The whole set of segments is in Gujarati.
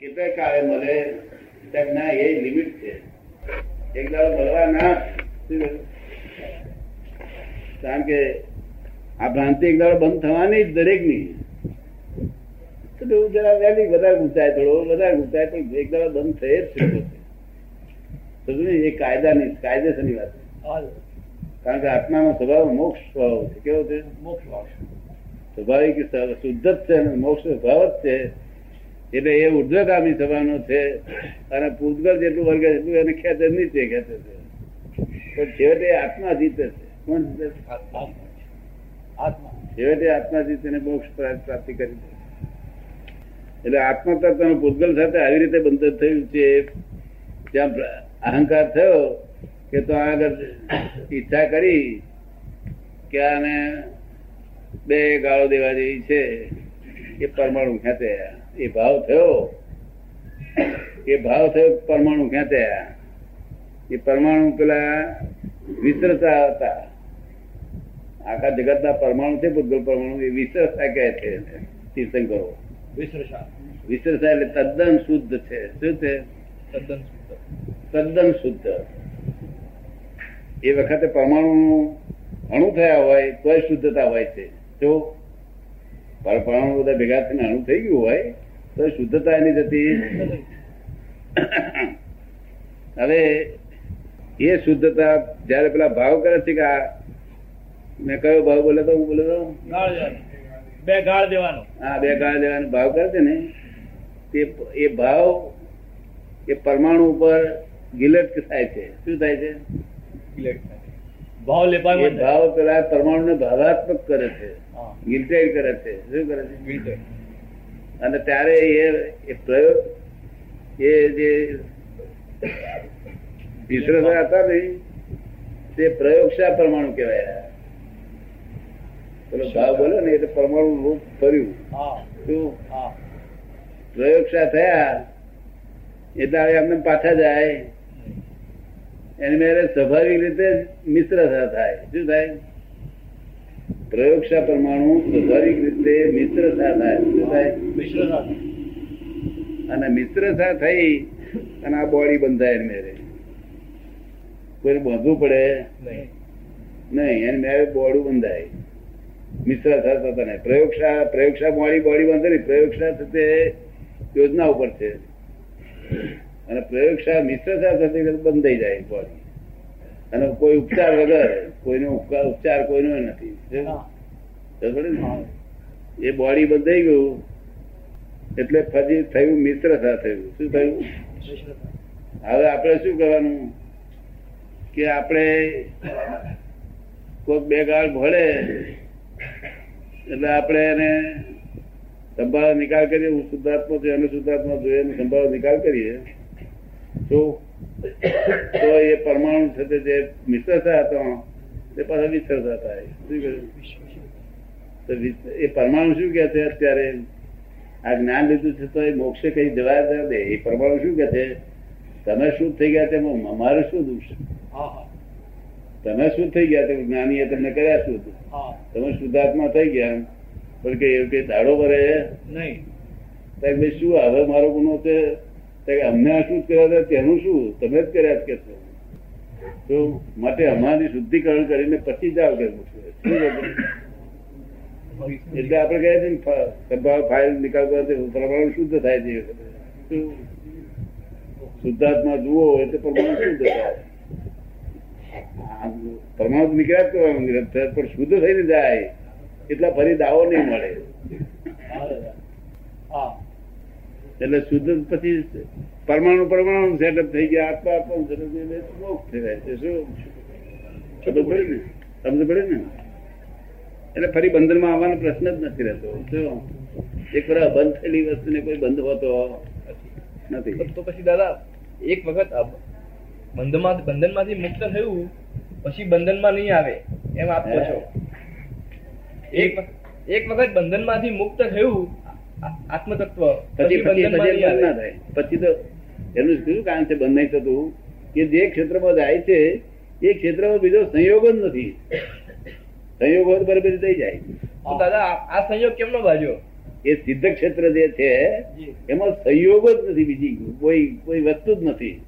કેટલાય કાળે મળે તેમ ના એ લિમિટ છે એક દાડો મળવા ના શું કહ્યું? કારણ કે આ ભ્રાંતિ એક દાડો બંધ થવાની જ દરેકની તો એવું જરા વહેલી વધારે ઊંચાય થોડો વધારે ઊંચાય પણ એક દાડો બંધ થઈ જ છે પોતે. સમજ્યું ને? એ કાયદાની કાયદેસરની વાત છે. કારણ કે આત્માનો સ્વભાવ મોક્ષ સ્વભાવ છે કેવો છે સ્વાભાવિક સ્વ- શુદ્ધ જ છે અને મોક્ષ સ્વભાવ જ છે એટલે એ ઉર્ધ્વગામી થવાનો છે અને પૂતગલ જેટલું વર્ગ એટલું એને ખેતર નહીં છે ખેતર છે. પણ છેવટે આત્મા જીતે છે. કોણ જીતે છેવટે આત્મા જીતીને મોક્ષ પ્રાપ્તિ કરી છે. એટલે આત્મા તત્વનો પૂતગલ સાથે આવી રીતે બંધન થયું છે ત્યાં અહંકાર થયો કે તો આગળ ઈચ્છા કરી કે આને બે ગાળો દેવા જેવી છે, એ પરમાણુ ખેંચ્યા. એ ભાવ થયો. એ ભાવ થયો પરમાણુ ખેંચ્યા એ પરમાણુ પેલા વિસ્તરતા હતા. આખા જગતના પરમાણુ છે ભૂતગલ પરમાણુ એ વિસ્તરતા કહે છે તીર્થંકરો. વિસ્તરતા. એટલે તદ્દન શુદ્ધ છે. શું છે? તદ્દન શુદ્ધ. એ વખતે પરમાણુ અણુ થયા હોય તોય શુદ્ધતા હોય છે. જો? પર- પરમાણુ બધા ભેગા થઈને અણુ થઈ ગયું હોય તો શુદ્ધતા એની જતી. હવે એ શુદ્ધતા જયારે પેલા ભાવ કરે છે કે આ મેં કયો ભાવ બોલે તો હું બોલે તો? બે ગાળ દેવાનો. હા બે ગાળ દેવાનો ભાવ કરે છે ને તે એ ભાવ એ પરમાણુ ઉપર ગિલેટ થાય છે. શું થાય છે? ભાવ લેવા ભાવ પેલા પરમાણુ ને ભાવાત્મક કરે છે. ગિલ્ટાઇડ કરે છે. શું કરે છે? અને ત્યારે એ પ્રયોગ એ જે વિશ્લેષણ હતા ને તે પ્રયોગશા પરમાણુ કહેવાય? પેલો ભાવ બોલે ને એટલે પરમાણુ રૂપ ફર્યું શું? પ્રયોગશા થયા? એટલે હવે એમને પાછા જાય. એની મેરે સ્વાભાવિક રીતે મિશ્ર થાય. શું થાય? પ્રયોગશા પરમાણુ સ્વાભાવિક રીતે મિત્ર થાય. અને મિત્ર થઈ અને આ બોડી બંધાય મેરે કોઈને બાંધવું પડે? નહીં. એને મેરે બોડું બંધાય. મિશ્ર થતા તને નહીં. પ્રયોગશા પ્રયોગશા બોડી બોડી બંધે નહીં. પ્રયોગશા થતે યોજના ઉપર છે. અને પ્રયોગશા મિશ્રતા થતી બંધાઈ જાય બોડી અને કોઈ ઉપચાર વગર કોઈનો ઉપચાર કોઈનો નથી? એ બોડી બંધાઈ ગયું એટલે ફરી થયું મિત્ર થયું. શું થયું? હવે આપણે શું કરવાનું? કે આપણે કોઈક બે ગાળ ભળે એટલે આપણે એને સંભાળ નિકાલ કરીએ. હું શુદ્ધાત્મા છું એને શુદ્ધાત્મા જોઈએ સંભાળ નિકાલ કરીએ. તો તો એ પરમાણુ સાથે જે મિશ્રતા હતા તે પાછા વિસ્તરતા થાય શું એ પરમાણુ શું કે છે અત્યારે? આ જ્ઞાન લીધું છે તો એ મોક્ષે કઈ જવા જ દે. એ પરમાણુ શું કે છે? તમે શું થઈ ગયા તેમાં અમારે શું છે? તમે શું થઈ ગયા તે જ્ઞાનીએ તમને કર્યા શું તમે શુદ્ધાત્મા થઈ ગયા પણ કે એવું કે દાડો ભરે નહીં. શું હવે મારો ગુનો છે? અમને અશુદ્ધ કર્યા હતા તેનું શું? તમે જ કર્યા જ કે તો માટે અમારી શુદ્ધિકરણ કરીને પછી કે મોક્ષે. એટલે આપણે કહે છે ફાઇલ નિકાલ કરવાથી પ્રમાણ શુદ્ધ થાય છે? શુદ્ધાત્મા જુઓ એટલે પ્રમાણ શુદ્ધ થાય. પરમાણુ જ કરવાનું પણ શુદ્ધ થઈને જાય, એટલા ફરી દાવો નહીં મળે. એટલે શુદ્ધ પછી પરમાણુ પરમાણુ સેટઅપ થઈ ગયા આત્મા આત્મા સેટઅપ થઈ ગયા મોક્ષ થઈ જાય છે. શું? ખબર પડે ને? સમજ પડે ને? એટલે ફરી બંધનમાં આવવાનો પ્રશ્ન જ નથી રહેતો. શું? એક વાર બંધ થયેલી વસ્તુને કોઈ બંધ હોતો નથી. તો- પછી દાદા એક વખત બંધમાં બંધનમાંથી મુક્ત થયું પછી બંધનમાં નહીં આવે. એમ આપ છો. એક વખત- એક વખત બંધનમાંથી મુક્ત થયું આત્મતત્વ પછી ના થાય. તો એનું શું કારણ છે? બંધ નહીં થતું. કે જે ક્ષેત્રમાં જાય છે એ ક્ષેત્રમાં બીજો સંયોગ જ નથી. સંયોગ હોય બરાબર થઈ જાય. દાદા આ- સંયોગ કેમનો બાજુ એ સિદ્ધ ક્ષેત્ર જે છે એમાં સંયોગ જ નથી બીજી. કોઈ કોઈ વસ્તુ જ નથી.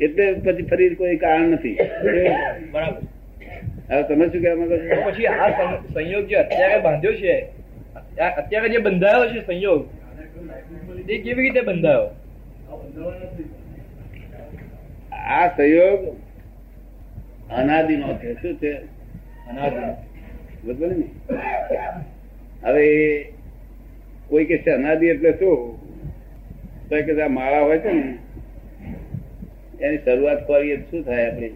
એટલે પછી ફરી કોઈ કારણ નથી. બરાબર. હવે તમે શું કહેવા માંગો છો? પછી આ સંયોગ જે અત્યારે બાંધ્યો છે અત્યારે જે બંધાયો છે સંયોગ તે કેવી રીતે બંધાયો? આ સંયોગ અનાદિનો છે. શું છે? બરોબર ને? હવે કોઈ કે છે અનાદિ એટલે શું? તો કે આ માળા હોય છે ને એની શરૂઆત કરીએ શું થાય આપણી?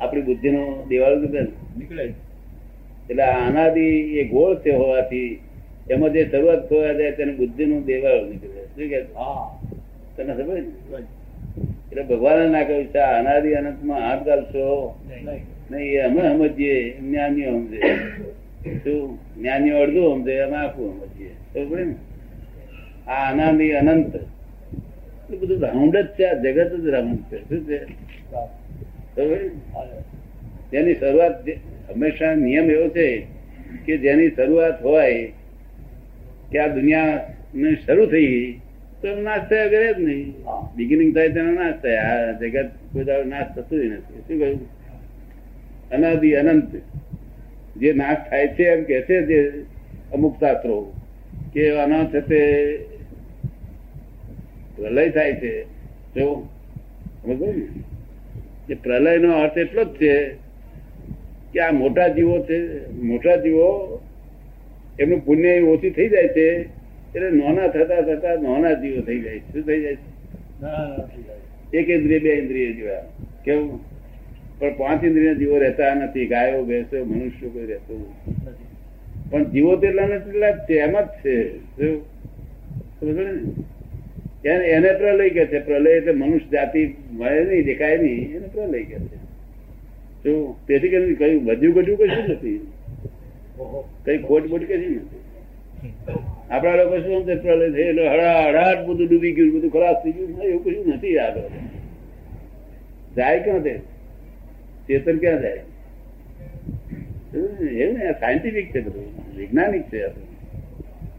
આપણી બુદ્ધિનો દિવાળ નીકળે એટલે આ અનાદિ એ ગોળ છે હોવાથી એમાં જે શરૂઆત થવા જાય તેને બુદ્ધિનું દેવાળ નીકળે. શું કે? તને ખબર ને? એટલે ભગવાને ના કહ્યું છે અનાદિ અનંતમાં હાથ ગાલશો. નહીં. એ અમે સમજીએ જ્ઞાનીઓ સમજે. શું? જ્ઞાનીઓ અડધું સમજે અમે આખું સમજીએ. ખબર ને? આ અનાદિ અનંત. એ બધું રાઉન્ડ જ છે આ જગત જ રાઉન્ડ છે. શું છે? ખબર પડી ને? જેની શરૂઆત હંમેશા નિયમ એવો છે કે જેની શરૂઆત હોય કે આ દુનિયા શરૂ થઈ તો નાશ થયા કરે જ નહીં. બિગિનિંગ થાય તેનો નાશ થાય. આ જગત કોઈ નાશ થતું નથી. શું કહ્યું? અનાદિ અનંત. જે નાશ થાય છે એમ કે છે જે અમુક શાસ્ત્રો કે અનાથ તે પ્રલય થાય છે. જો સમજ ને? પ્રલય નો અર્થ એટલો જ છે કે આ મોટા જીવો છે મોટા જીવો એમનું પુણ્ય ઓછી થઈ જાય છે એટલે નાના થતા થતા નાના જીવો થઈ જાય શું થઈ જાય છે? એક ઇન્દ્રિય બે ઇન્દ્રિય જેવા. કેવું? પણ પાંચ ઇન્દ્રિય જીવો રહેતા નથી ગાયો ભેંસો મનુષ્યો કોઈ રહેતું પણ જીવો તેટલા ને તેટલા જ છે એમ જ છે? એને પ્રલય કે છે. પ્રલય એટલે મનુષ્ય જાતિ મળે નહીં દેખાય નહીં એને પ્રલય કે છે. તેથી કરીને કયું બધું ઘટ્યું કશું નથી. કઈ ખોટ બોટ નથી. આપણા લોકો શું પ્રલય થઈ એટલે હળા હળાટ બધું ડૂબી ગયું બધું ખલાસ થઈ ગયું એવું કશું નથી યાદ જાય ક્યાં તે? ચેતન ક્યાં જાય? એવું ને સાયન્ટિફિક છે બધું. વૈજ્ઞાનિક છે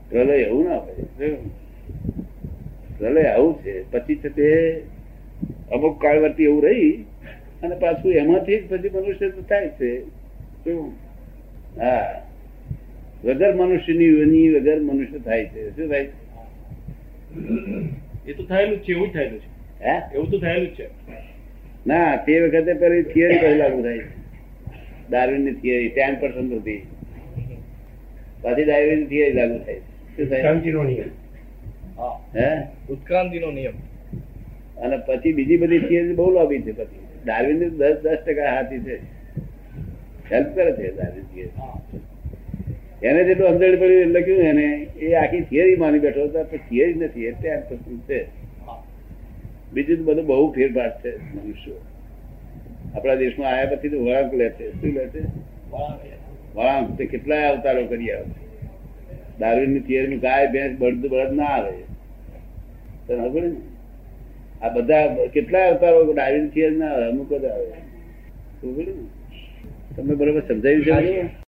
પ્રલય એવું ના હોય? પ્રલય આવું છે. પછી છે તે અમુક કાળવર્તી એવું રહી અને પાછું એમાંથી જ પછી મનુષ્ય તો થાય છે. શું? હા. વગર મનુષ્યની યોની વગર મનુષ્ય થાય છે. શું થાય એ તો થયેલું છે એવું જ થયેલું છે. હે? એવું તો થયેલું જ છે. ના તે વખતે પેલી થિયરી પહેલા લાગુ થાય. છે ડાર્વિનની થિયરી ટેન પર્સન્ટ હતી પછી ડાર્વિનની થિયરી લાગુ થાય. છે શું થાય? હા હે? ઉત્ક્રાંતિનો નિયમ. અને પછી બીજી બધી થિયરી બહુ લાંબી છે પછી. ડાર્વિન દસ દસ ટકા હાથી છે. હેલ્પ કરે છે ડાર્વિન એને જેટલું સમજણ પડ્યું લખ્યું એને, એ આખી થિયરી માની બેઠો હતો, પણ થિયરી નથી, એટલે ટેન પ્રશ્ન છે? બીજું બધું બહુ ફેરફાર છે મનુષ્યો. આપણા દેશમાં આવ્યા પછી તો વળાંક લે છે. શું લે છે? વળાંક. તે કેટલાય અવતારો કરી આવે છે. દારૂની થિયરી ગાય ભેંસ બળદ બળદ ના આવે. તને ખબર ને આ બધા કેટલા અવતારો ડાયરી થિયર ના અમુક જ આવે. તમે બરોબર સમજાયું છે?